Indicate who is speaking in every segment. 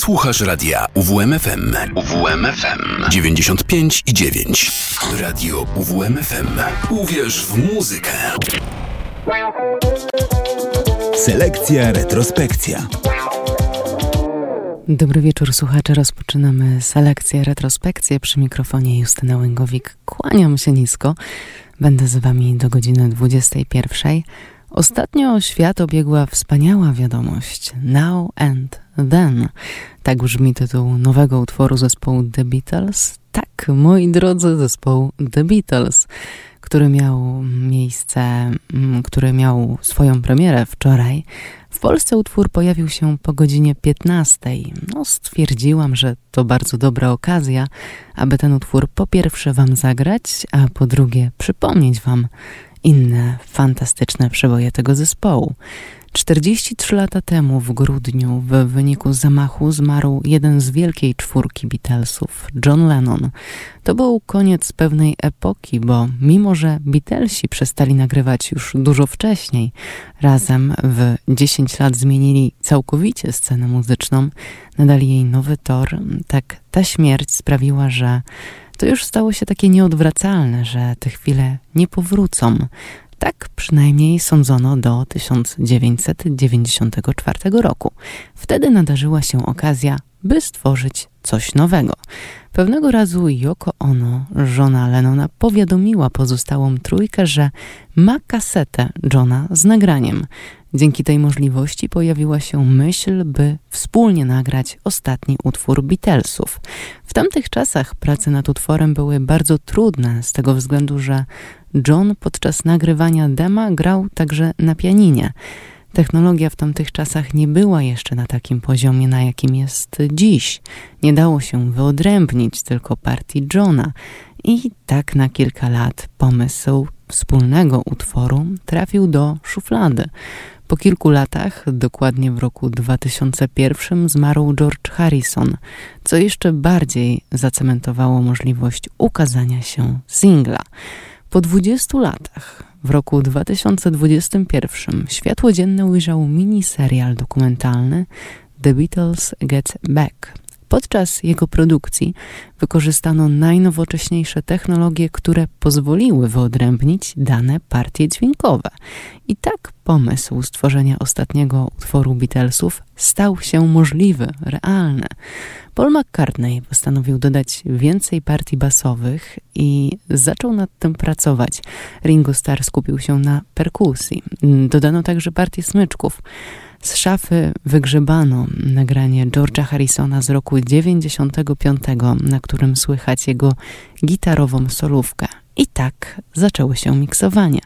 Speaker 1: Słuchasz radia UWMFM. UWMFM 95 i 9. Radio UWMFM. Uwierz w muzykę. Selekcja retrospekcja.
Speaker 2: Dobry wieczór słuchacze, rozpoczynamy selekcję, retrospekcję przy mikrofonie Justyna Łęgowik. Kłaniam się nisko, będę z wami do godziny 21. Ostatnio świat obiegła wspaniała wiadomość Now and Then. Tak brzmi tytuł nowego utworu zespołu The Beatles. Tak, moi drodzy, zespoł The Beatles, który miał miejsce, mm, który miał swoją premierę wczoraj. W Polsce utwór pojawił się po godzinie 15. No, stwierdziłam, że to bardzo dobra okazja, aby ten utwór po pierwsze wam zagrać, a po drugie przypomnieć wam, inne fantastyczne przeboje tego zespołu. 43 lata temu, w grudniu, w wyniku zamachu zmarł jeden z wielkiej czwórki Beatlesów, John Lennon. To był koniec pewnej epoki, bo mimo, że Beatlesi przestali nagrywać już dużo wcześniej, razem w 10 lat zmienili całkowicie scenę muzyczną, nadali jej nowy tor, tak ta śmierć sprawiła, że to już stało się takie nieodwracalne, że te chwile nie powrócą. Tak przynajmniej sądzono do 1994 roku. Wtedy nadarzyła się okazja, by stworzyć coś nowego. Pewnego razu Yoko Ono, żona Lennona, powiadomiła pozostałą trójkę, że ma kasetę Johna z nagraniem. Dzięki tej możliwości pojawiła się myśl, by wspólnie nagrać ostatni utwór Beatlesów. W tamtych czasach prace nad utworem były bardzo trudne, z tego względu, że John podczas nagrywania dema grał także na pianinie. Technologia w tamtych czasach nie była jeszcze na takim poziomie, na jakim jest dziś. Nie dało się wyodrębnić tylko partii Johna. I tak na kilka lat pomysł wspólnego utworu trafił do szuflady. Po kilku latach, dokładnie w roku 2001, zmarł George Harrison, co jeszcze bardziej zacementowało możliwość ukazania się singla. Po 20 latach, w roku 2021, światło dzienne ujrzał miniserial dokumentalny The Beatles Get Back. Podczas jego produkcji wykorzystano najnowocześniejsze technologie, które pozwoliły wyodrębnić dane partie dźwiękowe. I tak pomysł stworzenia ostatniego utworu Beatlesów stał się możliwy, realny. Paul McCartney postanowił dodać więcej partii basowych i zaczął nad tym pracować. Ringo Starr skupił się na perkusji. Dodano także partię smyczków. Z szafy wygrzebano nagranie George'a Harrisona z roku 95, na którym słychać jego gitarową solówkę. I tak zaczęło się miksowanie.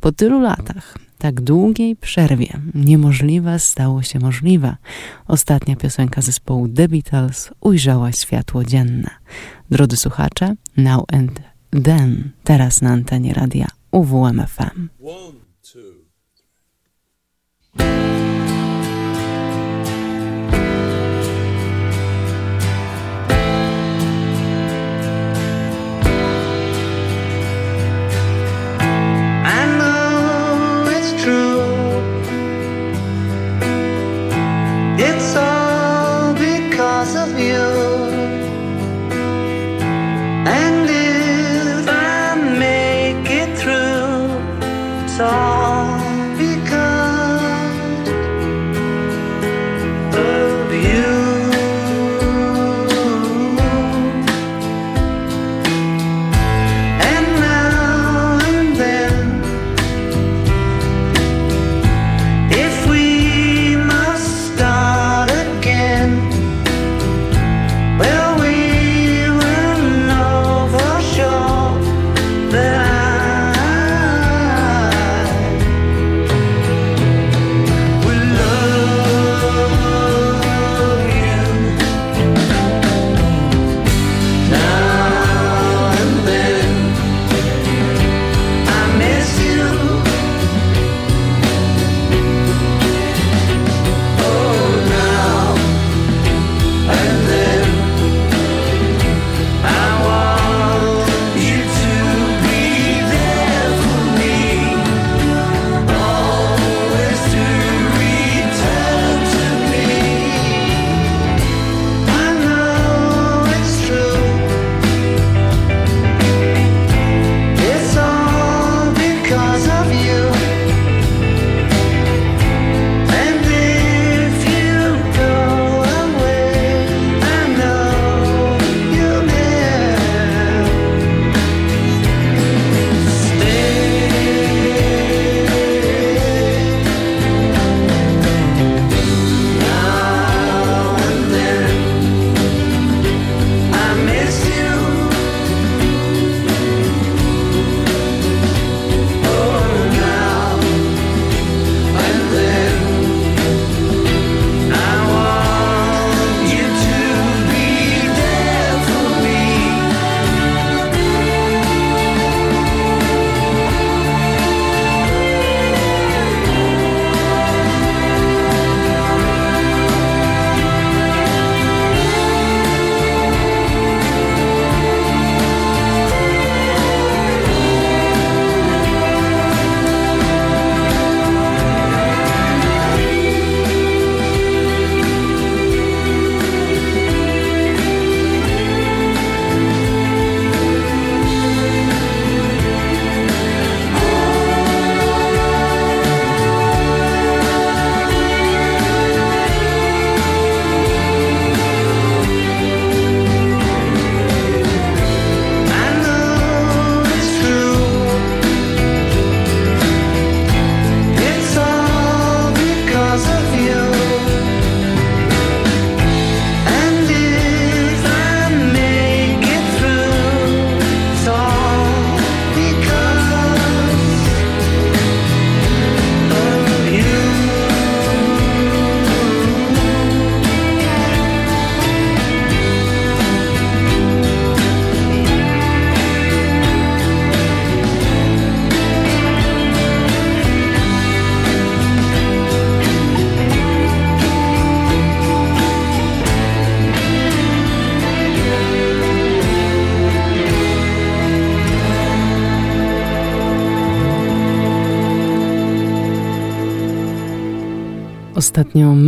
Speaker 2: Po tylu latach, tak długiej przerwie, niemożliwe stało się możliwe. Ostatnia piosenka zespołu The Beatles ujrzała światło dzienne. Drodzy słuchacze, Now and Then, teraz na antenie radia UWMFM. One, two,
Speaker 3: And because of you.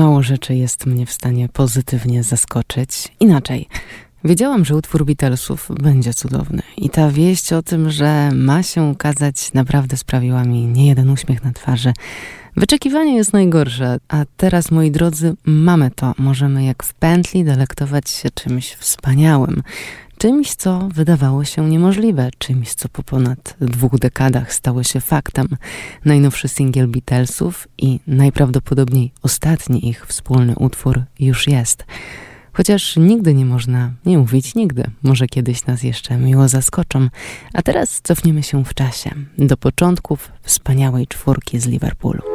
Speaker 3: Mało rzeczy jest mnie w stanie pozytywnie zaskoczyć. Inaczej. Wiedziałam, że utwór Beatlesów będzie cudowny i ta wieść o tym, że ma się ukazać naprawdę sprawiła mi nie jeden uśmiech na twarzy. Wyczekiwanie jest najgorsze, a teraz, moi drodzy, mamy to. Możemy jak w pętli delektować się czymś wspaniałym. Czymś, co wydawało się niemożliwe, czymś, co po ponad dwóch dekadach stało się faktem. Najnowszy singiel Beatlesów i najprawdopodobniej ostatni ich wspólny utwór już jest. Chociaż nigdy nie można nie mówić nigdy. Może kiedyś nas jeszcze miło zaskoczą. A teraz cofniemy się w czasie, do początków wspaniałej czwórki z Liverpoolu.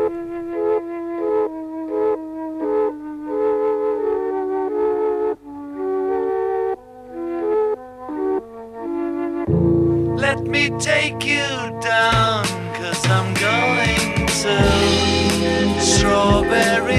Speaker 3: Let me take you down, cause I'm going to Strawberry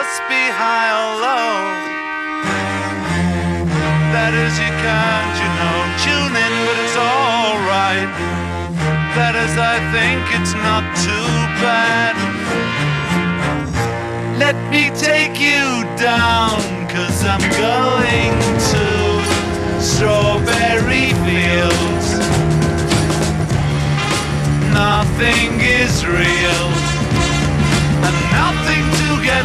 Speaker 3: Must be high or low. That is, you can't, you know, tune in, but it's alright. That is, I think it's not too bad. Let me take you down, cause I'm going to Strawberry Fields. Nothing is real, and nothing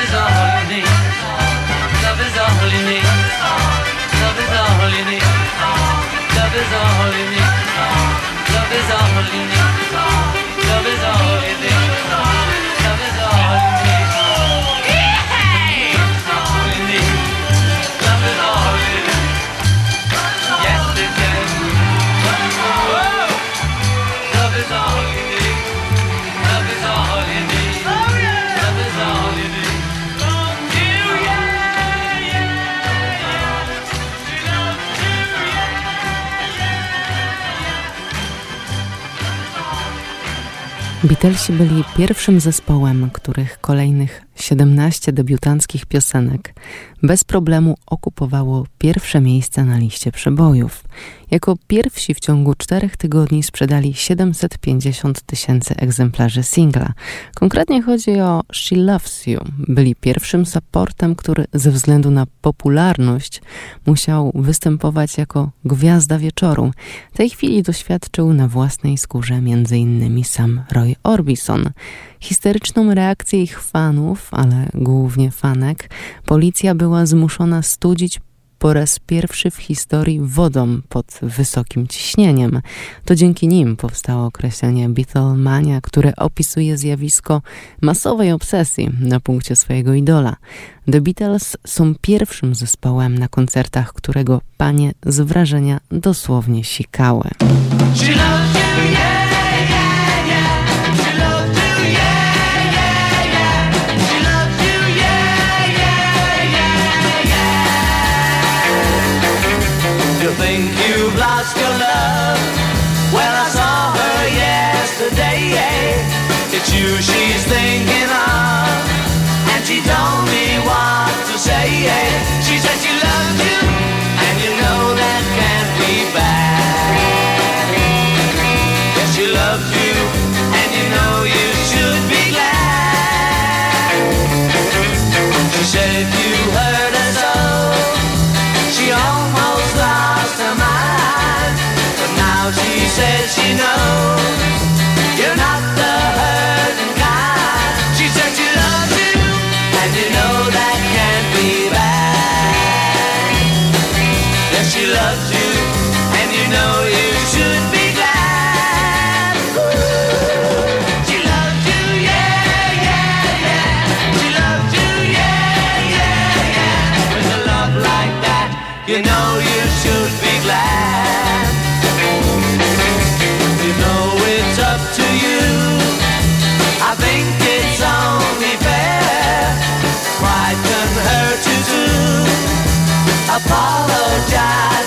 Speaker 3: 什么
Speaker 2: Beatlesi byli pierwszym zespołem, których kolejnych 17 debiutanckich piosenek bez problemu okupowało pierwsze miejsce na liście przebojów. Jako pierwsi w ciągu czterech tygodni sprzedali 750 tysięcy egzemplarzy singla. Konkretnie chodzi o She Loves You. Byli pierwszym supportem, który ze względu na popularność musiał występować jako gwiazda wieczoru. Tej chwili doświadczył na własnej skórze m.in. sam Roy Orbison histeryczną reakcję ich fanów, ale głównie fanek, policja była zmuszona studzić po raz pierwszy w historii wodą pod wysokim ciśnieniem. To dzięki nim powstało określenie Beatlemania, które opisuje zjawisko masowej obsesji na punkcie swojego idola. The Beatles są pierwszym zespołem, na koncertach którego panie z wrażenia dosłownie sikały.
Speaker 3: She loves you, yeah.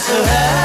Speaker 3: to have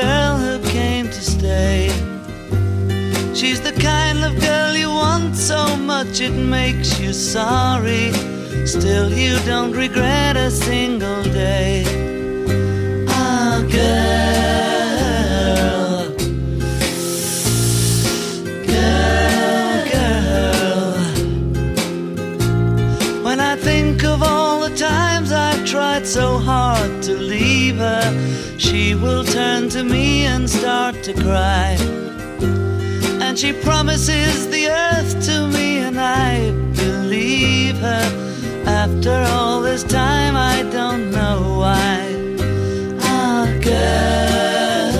Speaker 3: Girl who came to stay. She's the kind of girl you want so much it makes you sorry. Still, you don't regret a single day. Ah, girl. Will turn to me and start to cry. And she promises the earth to me, and I believe her. After all this time, I don't know why. Ah, girl.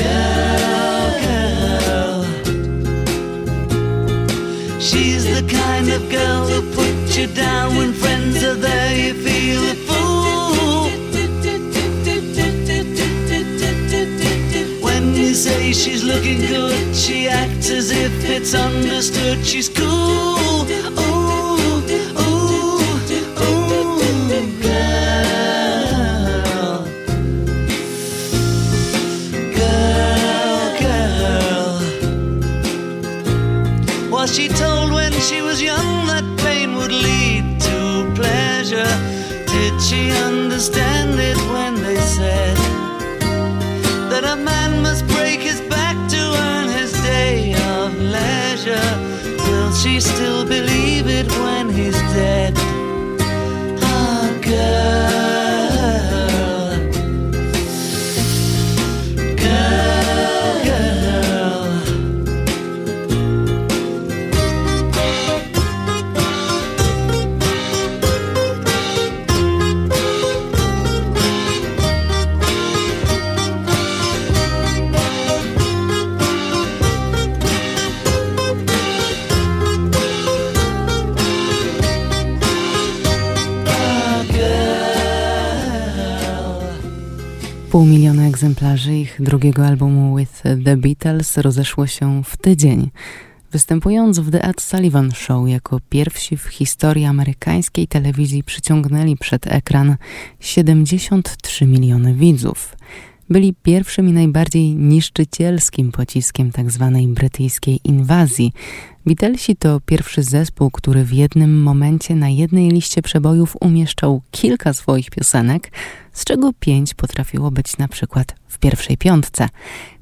Speaker 3: Girl. She's the kind of girl who puts you down when she's looking good, she acts as if it's understood. She's cool. Ooh, ooh, ooh, girl. Girl, girl. Was she told when she was young that pain would lead to pleasure? Did she understand it still believe it when
Speaker 2: Pół miliona egzemplarzy ich drugiego albumu With The Beatles rozeszło się w tydzień. Występując w The Ed Sullivan Show jako pierwsi w historii amerykańskiej telewizji przyciągnęli przed ekran 73 miliony widzów. Byli pierwszym i najbardziej niszczycielskim pociskiem tzw. brytyjskiej inwazji. Beatlesi to pierwszy zespół, który w jednym momencie na jednej liście przebojów umieszczał kilka swoich piosenek, z czego pięć potrafiło być na przykład w pierwszej piątce.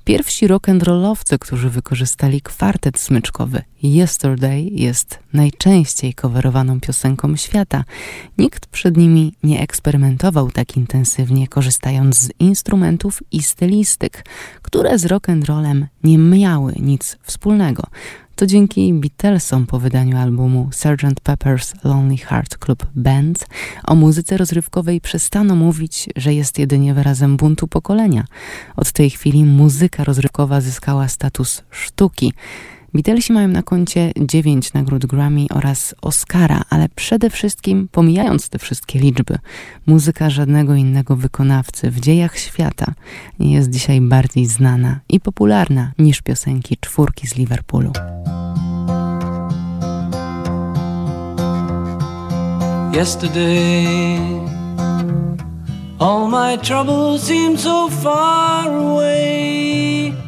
Speaker 2: Pierwsi rock'n'rollowcy, którzy wykorzystali kwartet smyczkowy Yesterday jest najczęściej coverowaną piosenką świata. Nikt przed nimi nie eksperymentował tak intensywnie, korzystając z instrumentów i stylistyk, które z rock'n'rollem nie miały nic wspólnego. To dzięki Beatlesom po wydaniu albumu Sgt. Pepper's Lonely Heart Club Band o muzyce rozrywkowej przestano mówić, że jest jedynie wyrazem buntu pokolenia. Od tej chwili muzyka rozrywkowa zyskała status sztuki. Beatlesi mają na koncie 9 nagród Grammy oraz Oscara, ale przede wszystkim, pomijając te wszystkie liczby, muzyka żadnego innego wykonawcy w dziejach świata nie jest dzisiaj bardziej znana i popularna niż piosenki czwórki z Liverpoolu.
Speaker 4: Yesterday, all my troubles so far away.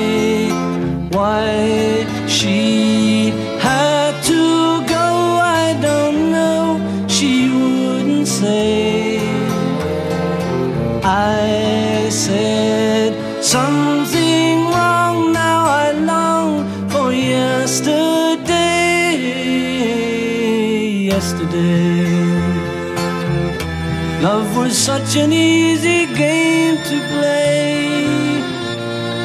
Speaker 4: Love was such an easy game to play.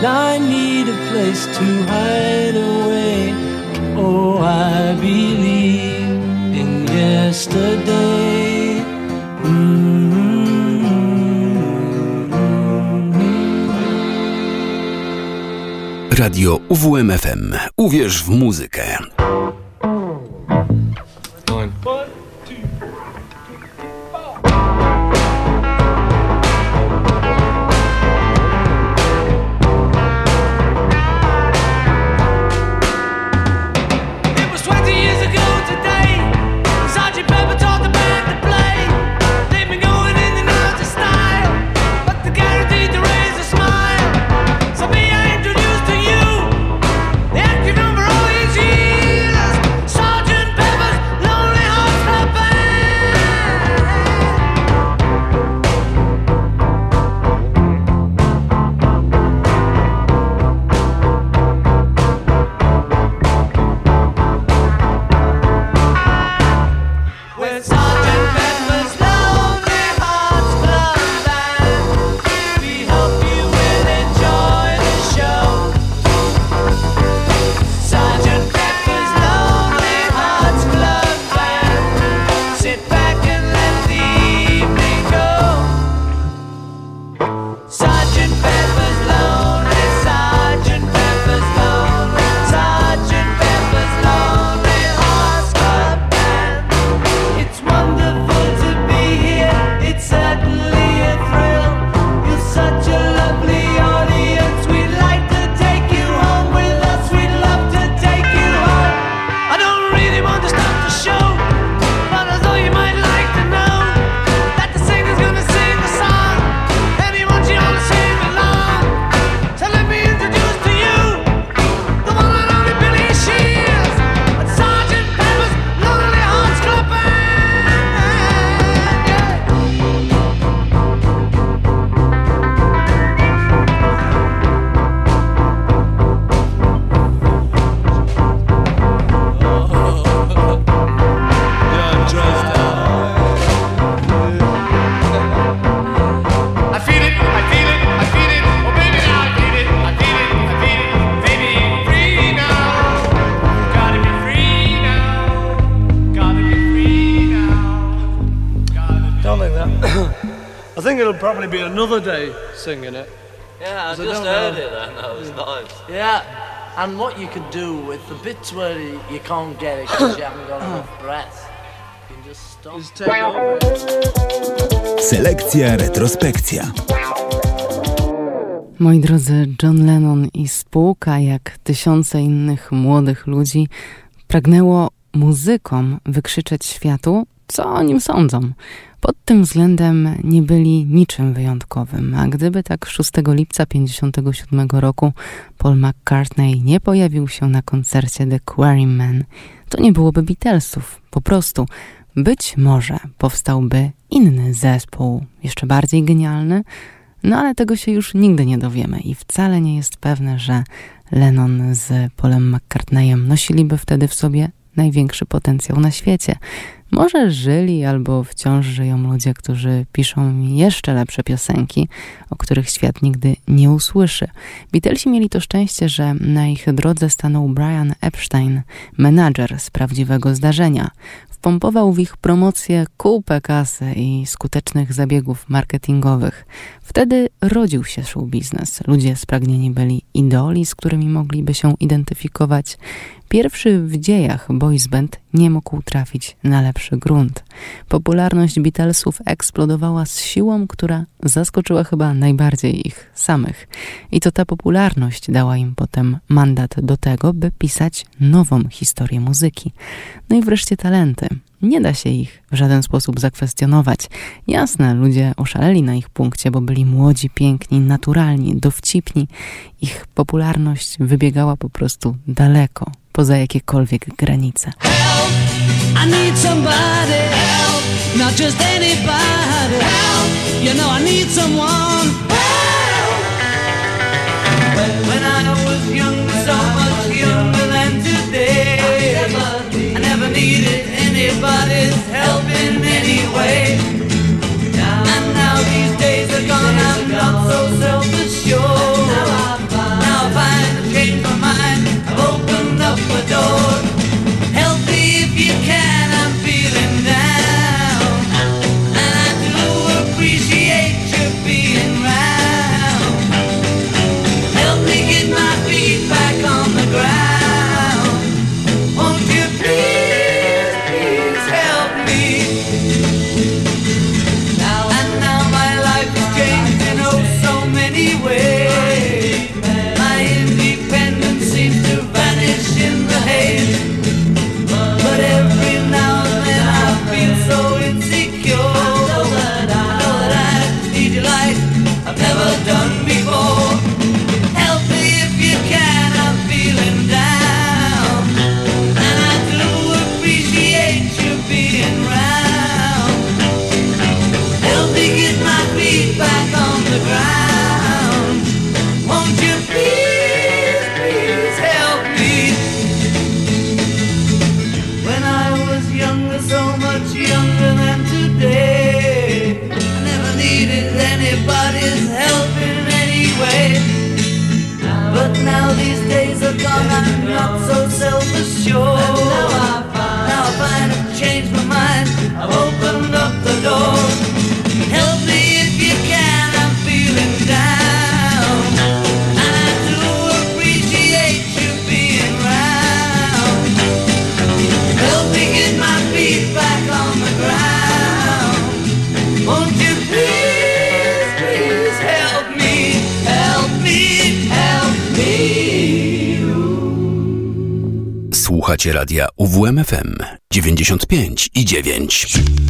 Speaker 4: I need a place to hide away. Oh, I believe in yesterday.
Speaker 1: Radio UWMFM. Uwierz w muzykę.
Speaker 5: Singing it.
Speaker 6: Yeah, I just
Speaker 5: don't
Speaker 6: heard
Speaker 5: know.
Speaker 6: it then. That was nice.
Speaker 7: Yeah, and what you could do with the bits where you you can't get it because you haven't got enough breath, you can just stop.
Speaker 5: Just take over.
Speaker 1: Selekcja, retrospekcja.
Speaker 2: Moi drodzy, John Lennon i spółka, jak tysiące innych młodych ludzi, pragnęło muzykom wykrzyczeć światu, co o nim sądzą. Pod tym względem nie byli niczym wyjątkowym, a gdyby tak 6 lipca 1957 roku Paul McCartney nie pojawił się na koncercie The Quarrymen, to nie byłoby Beatlesów. Po prostu być może powstałby inny zespół, jeszcze bardziej genialny, no ale tego się już nigdy nie dowiemy i wcale nie jest pewne, że Lennon z Polem McCartneyem nosiliby wtedy w sobie największy potencjał na świecie. Może żyli albo wciąż żyją ludzie, którzy piszą jeszcze lepsze piosenki, o których świat nigdy nie usłyszy. Beatlesi mieli to szczęście, że na ich drodze stanął Brian Epstein, menadżer z prawdziwego zdarzenia. Wpompował w ich promocję kupę kasy i skutecznych zabiegów marketingowych. Wtedy rodził się show biznes. Ludzie spragnieni byli idoli, z którymi mogliby się identyfikować. Pierwszy w dziejach boys band nie mógł trafić na lepszy grunt. Popularność Beatlesów eksplodowała z siłą, która zaskoczyła chyba najbardziej ich samych. I to ta popularność dała im potem mandat do tego, by pisać nową historię muzyki. No i wreszcie talenty. Nie da się ich w żaden sposób zakwestionować. Jasne, ludzie oszaleli na ich punkcie, bo byli młodzi, piękni, naturalni, dowcipni. Ich popularność wybiegała po prostu daleko poza jakiekolwiek granice.
Speaker 4: you
Speaker 3: can.
Speaker 1: WMFM 95 i 9.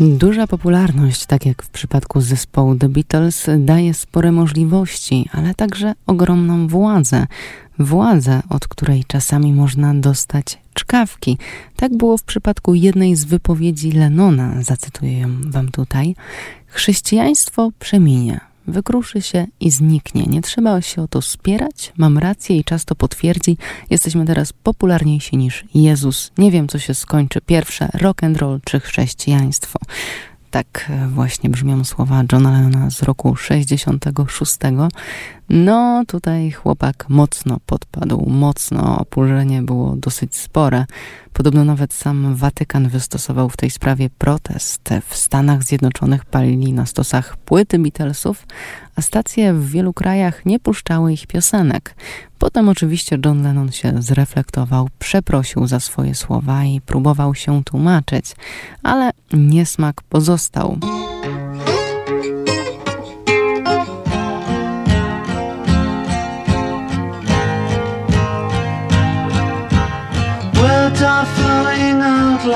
Speaker 2: Duża popularność, tak jak w przypadku zespołu The Beatles, daje spore możliwości, ale także ogromną władzę. Władzę, od której czasami można dostać czkawki. Tak było w przypadku jednej z wypowiedzi Lenona, zacytuję ją wam tutaj. Chrześcijaństwo przeminie, wykruszy się i zniknie. Nie trzeba się o to spierać. Mam rację i czas to potwierdzi. Jesteśmy teraz popularniejsi niż Jezus. Nie wiem, co się skończy pierwsze, rock and roll czy chrześcijaństwo. Tak właśnie brzmią słowa Johna Lennona z roku 66. No, tutaj chłopak mocno podpadł, mocno opórzenie było dosyć spore. Podobno nawet sam Watykan wystosował w tej sprawie protest. W Stanach Zjednoczonych palili na stosach płyty Beatlesów, a stacje w wielu krajach nie puszczały ich piosenek. Potem oczywiście John Lennon się zreflektował, przeprosił za swoje słowa i próbował się tłumaczyć, ale niesmak pozostał.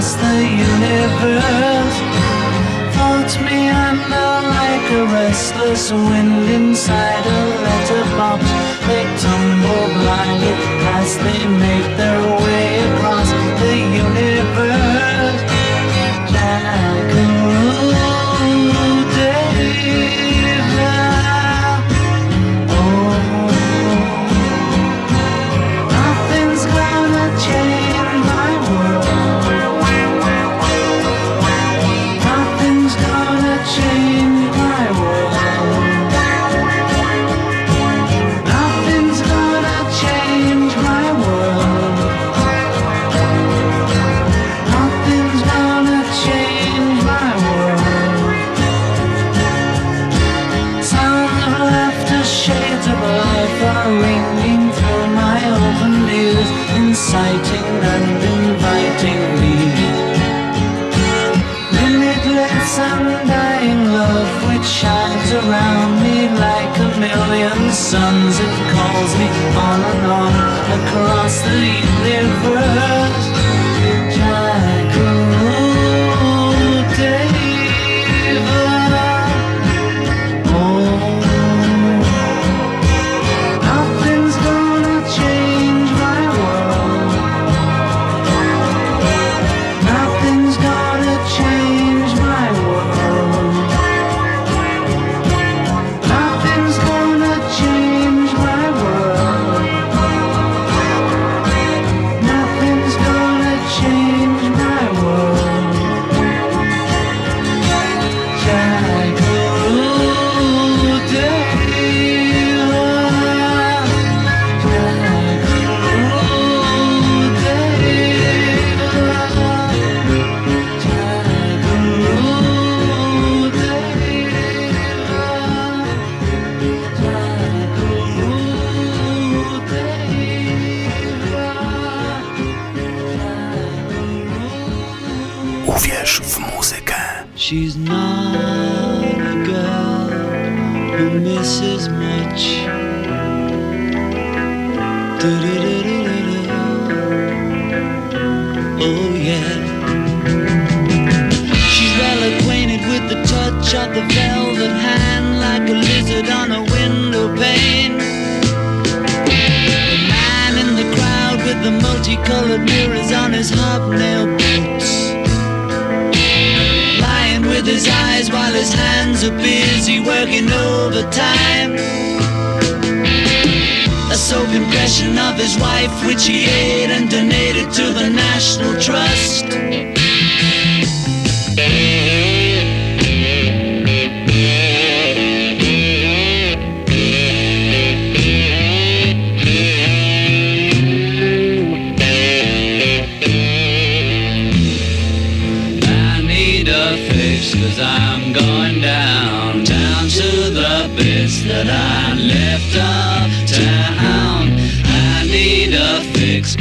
Speaker 3: across the universe. Thoughts meander like a restless wind inside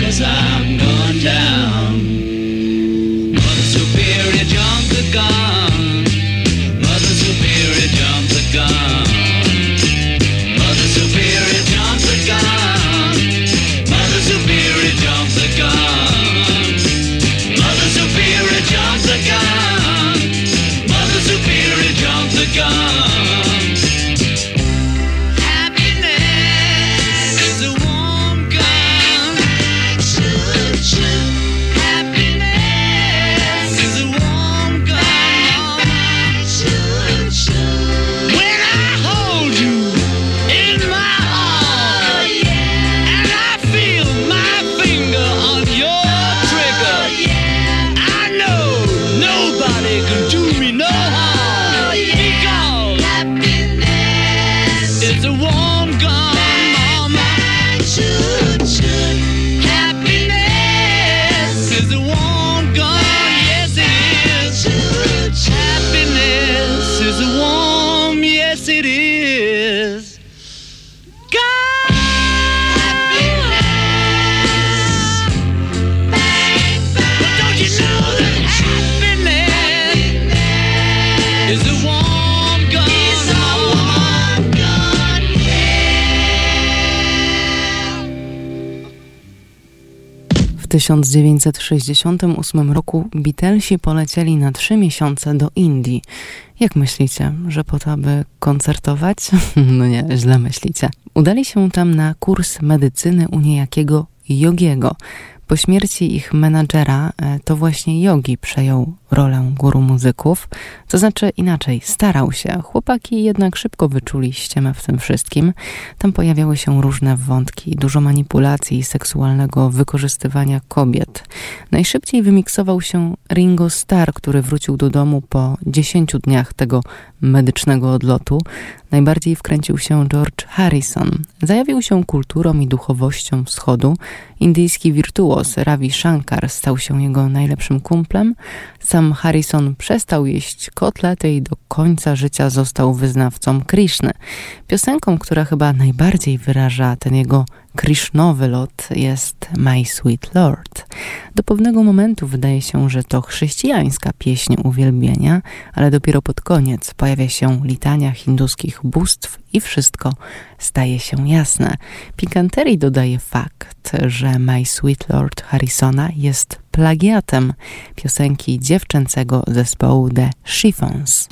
Speaker 3: 'Cause I'm no
Speaker 2: 1968 roku Beatlesi polecieli na trzy miesiące do Indii. Jak myślicie, że po to, aby koncertować? No nie, źle myślicie. Udali się tam na kurs medycyny u niejakiego Yogiego. Po śmierci ich menadżera e, to właśnie Yogi przejął rolę guru muzyków, to znaczy inaczej, starał się. Chłopaki jednak szybko wyczuli ściemę w tym wszystkim. Tam pojawiały się różne wątki, dużo manipulacji i seksualnego wykorzystywania kobiet. Najszybciej wymiksował się Ringo Starr, który wrócił do domu po 10 dniach tego medycznego odlotu. Najbardziej wkręcił się George Harrison. Zajawił się kulturą i duchowością wschodu. Indyjski wirtuos Ravi Shankar stał się jego najlepszym kumplem. Sam Harrison przestał jeść kotlety i do końca życia został wyznawcą Krishny. Piosenką, która chyba najbardziej wyraża ten jego Krishnowy lot jest My Sweet Lord. Do pewnego momentu wydaje się, że to chrześcijańska pieśń uwielbienia, ale dopiero pod koniec pojawia się litania hinduskich bóstw i wszystko staje się jasne. Pikanterii dodaje fakt, że My Sweet Lord Harrisona jest plagiatem piosenki dziewczęcego zespołu The Chiffons.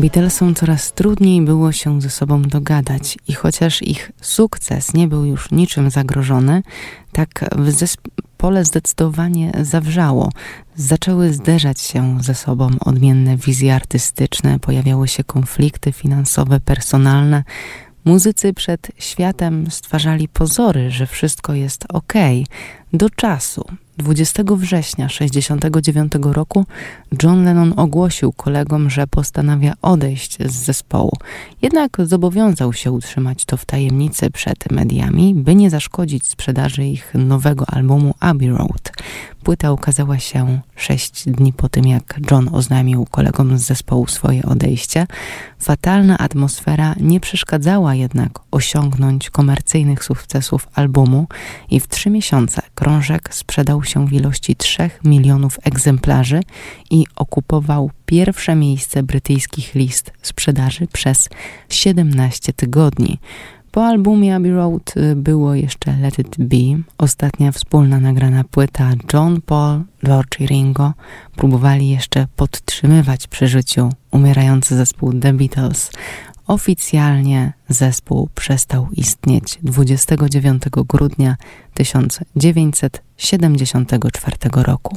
Speaker 2: Beatlesom coraz trudniej było się ze sobą dogadać i chociaż ich sukces nie był już niczym zagrożony, tak w zespole zdecydowanie zawrzało. Zaczęły zderzać się ze sobą odmienne wizje artystyczne, pojawiały się konflikty finansowe, personalne. Muzycy przed światem stwarzali pozory, że wszystko jest ok, do czasu, 20 września 1969 roku John Lennon ogłosił kolegom, że postanawia odejść z zespołu. Jednak zobowiązał się utrzymać to w tajemnicy przed mediami, by nie zaszkodzić sprzedaży ich nowego albumu Abbey Road. Płyta ukazała się sześć dni po tym, jak John oznajmił kolegom z zespołu swoje odejście. Fatalna atmosfera nie przeszkadzała jednak osiągnąć komercyjnych sukcesów albumu i w trzy miesiące krążek sprzedał się w ilości 3 milionów egzemplarzy i okupował pierwsze miejsce brytyjskich list sprzedaży przez 17 tygodni. Po albumie Abbey Road y, było jeszcze Let It Be, ostatnia wspólna nagrana płyta John Paul, George i Ringo próbowali jeszcze podtrzymywać przy życiu umierający zespół The Beatles. Oficjalnie zespół przestał istnieć 29 grudnia 1974 roku.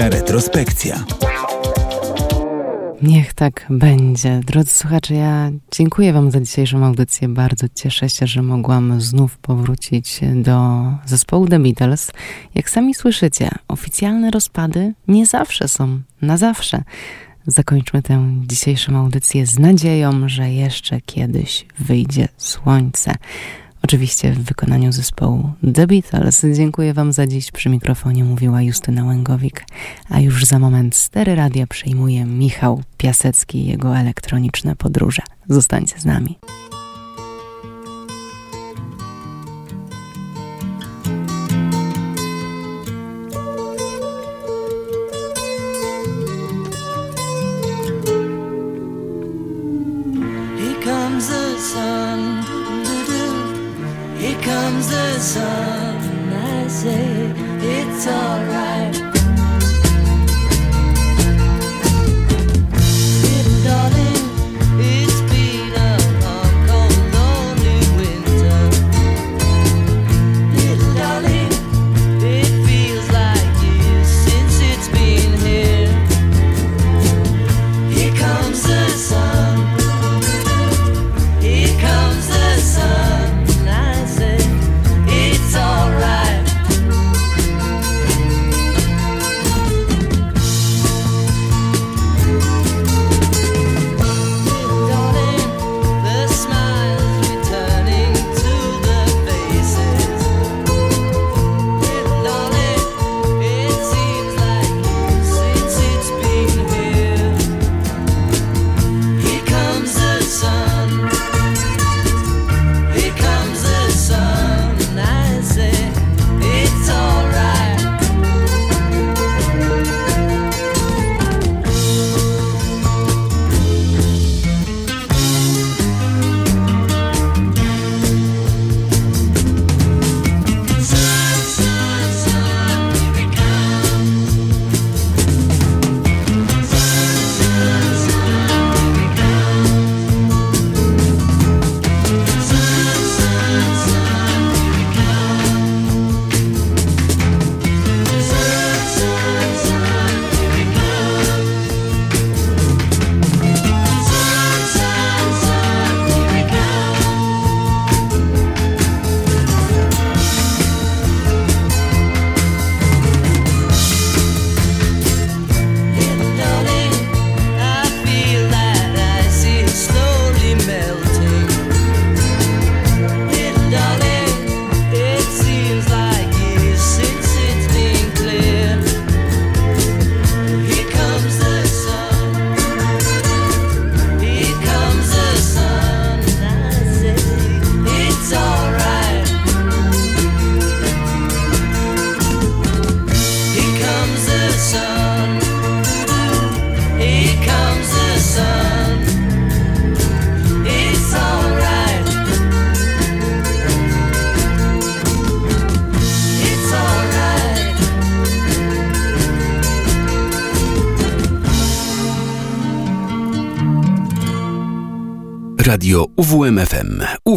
Speaker 1: Audycja Retrospekcja.
Speaker 3: Niech tak będzie. Drodzy słuchacze, ja dziękuję Wam za dzisiejszą audycję. Bardzo cieszę się, że mogłam znów powrócić do zespołu The Beatles. Jak sami słyszycie, oficjalne rozpady nie zawsze są na zawsze. Zakończmy tę dzisiejszą audycję z nadzieją, że jeszcze kiedyś wyjdzie słońce. Oczywiście w wykonaniu zespołu The Beatles. Dziękuję Wam za dziś. Przy mikrofonie mówiła Justyna Łęgowik, a już za moment stery radia przejmuje Michał Piasecki i jego elektroniczne podróże. Zostańcie z nami.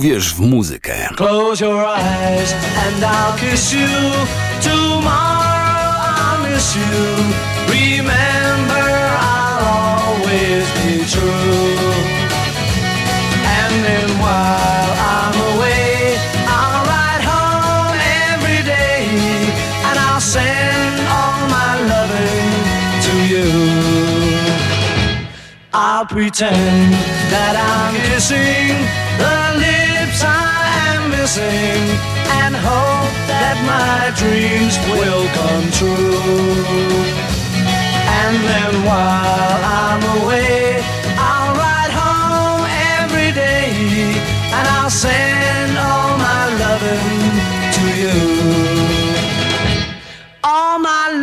Speaker 1: Uwierz w muzykę.
Speaker 4: Close your eyes and I'll kiss you. Tomorrow I'll miss you. Remember, I'll always be true. And then while I'm away, I'll ride home every day. And I'll send all my loving to you. I'll pretend that I'm kissing the and hope that my dreams will come true. And then while I'm away, I'll ride home every day and I'll send all my loving to you. All my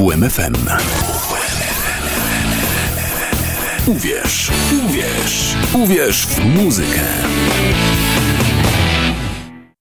Speaker 1: UWMFM. Uwierz, uwierz, uwierz w muzykę.